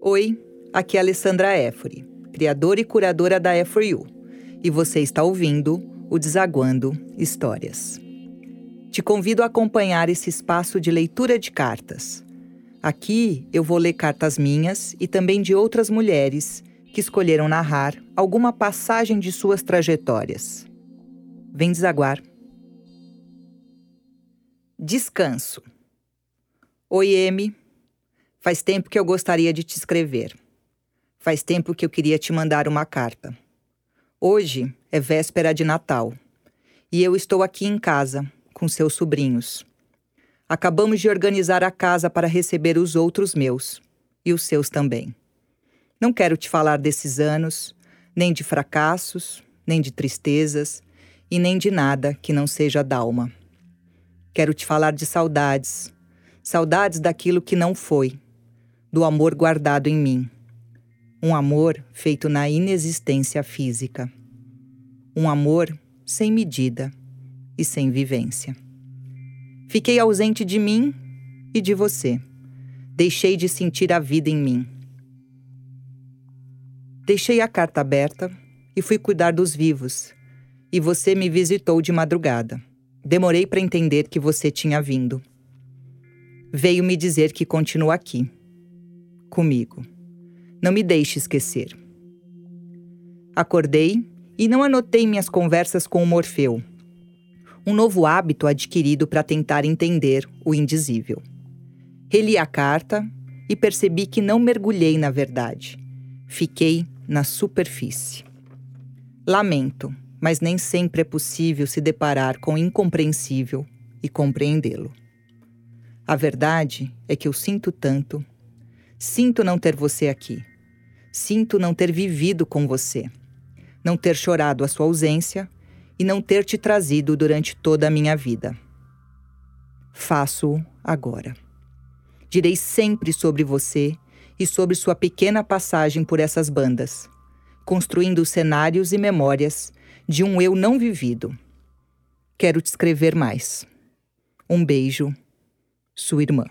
Oi, aqui é Alessandra Éfori, criadora e curadora da E4U, e você está ouvindo o Desaguando Histórias. Te convido a acompanhar esse espaço de leitura de cartas. Aqui eu vou ler cartas minhas e também de outras mulheres que escolheram narrar alguma passagem de suas trajetórias. Vem desaguar. Descanso. Oi, M. Faz tempo que eu gostaria de te escrever. Faz tempo que eu queria te mandar uma carta. Hoje é véspera de Natal e eu estou aqui em casa com seus sobrinhos. Acabamos de organizar a casa para receber os outros meus e os seus também. Não quero te falar desses anos, nem de fracassos, nem de tristezas e nem de nada que não seja dalma. Quero te falar de saudades, saudades daquilo que não foi do amor guardado em mim. Um amor feito na inexistência física. Um amor sem medida e sem vivência. Fiquei ausente de mim e de você. Deixei de sentir a vida em mim. Deixei a carta aberta e fui cuidar dos vivos. E você me visitou de madrugada. Demorei para entender que você tinha vindo. Veio me dizer que continua aqui comigo. Não me deixe esquecer. Acordei e não anotei minhas conversas com o Morfeu. Um novo hábito adquirido para tentar entender o indizível. Reli a carta e percebi que não mergulhei na verdade. Fiquei na superfície. Lamento, mas nem sempre é possível se deparar com o incompreensível e compreendê-lo. A verdade é que eu sinto tanto Sinto não ter você aqui. Sinto não ter vivido com você. Não ter chorado a sua ausência e não ter te trazido durante toda a minha vida. Faço-o agora. Direi sempre sobre você e sobre sua pequena passagem por essas bandas, construindo cenários e memórias de um eu não vivido. Quero te escrever mais. Um beijo, sua irmã.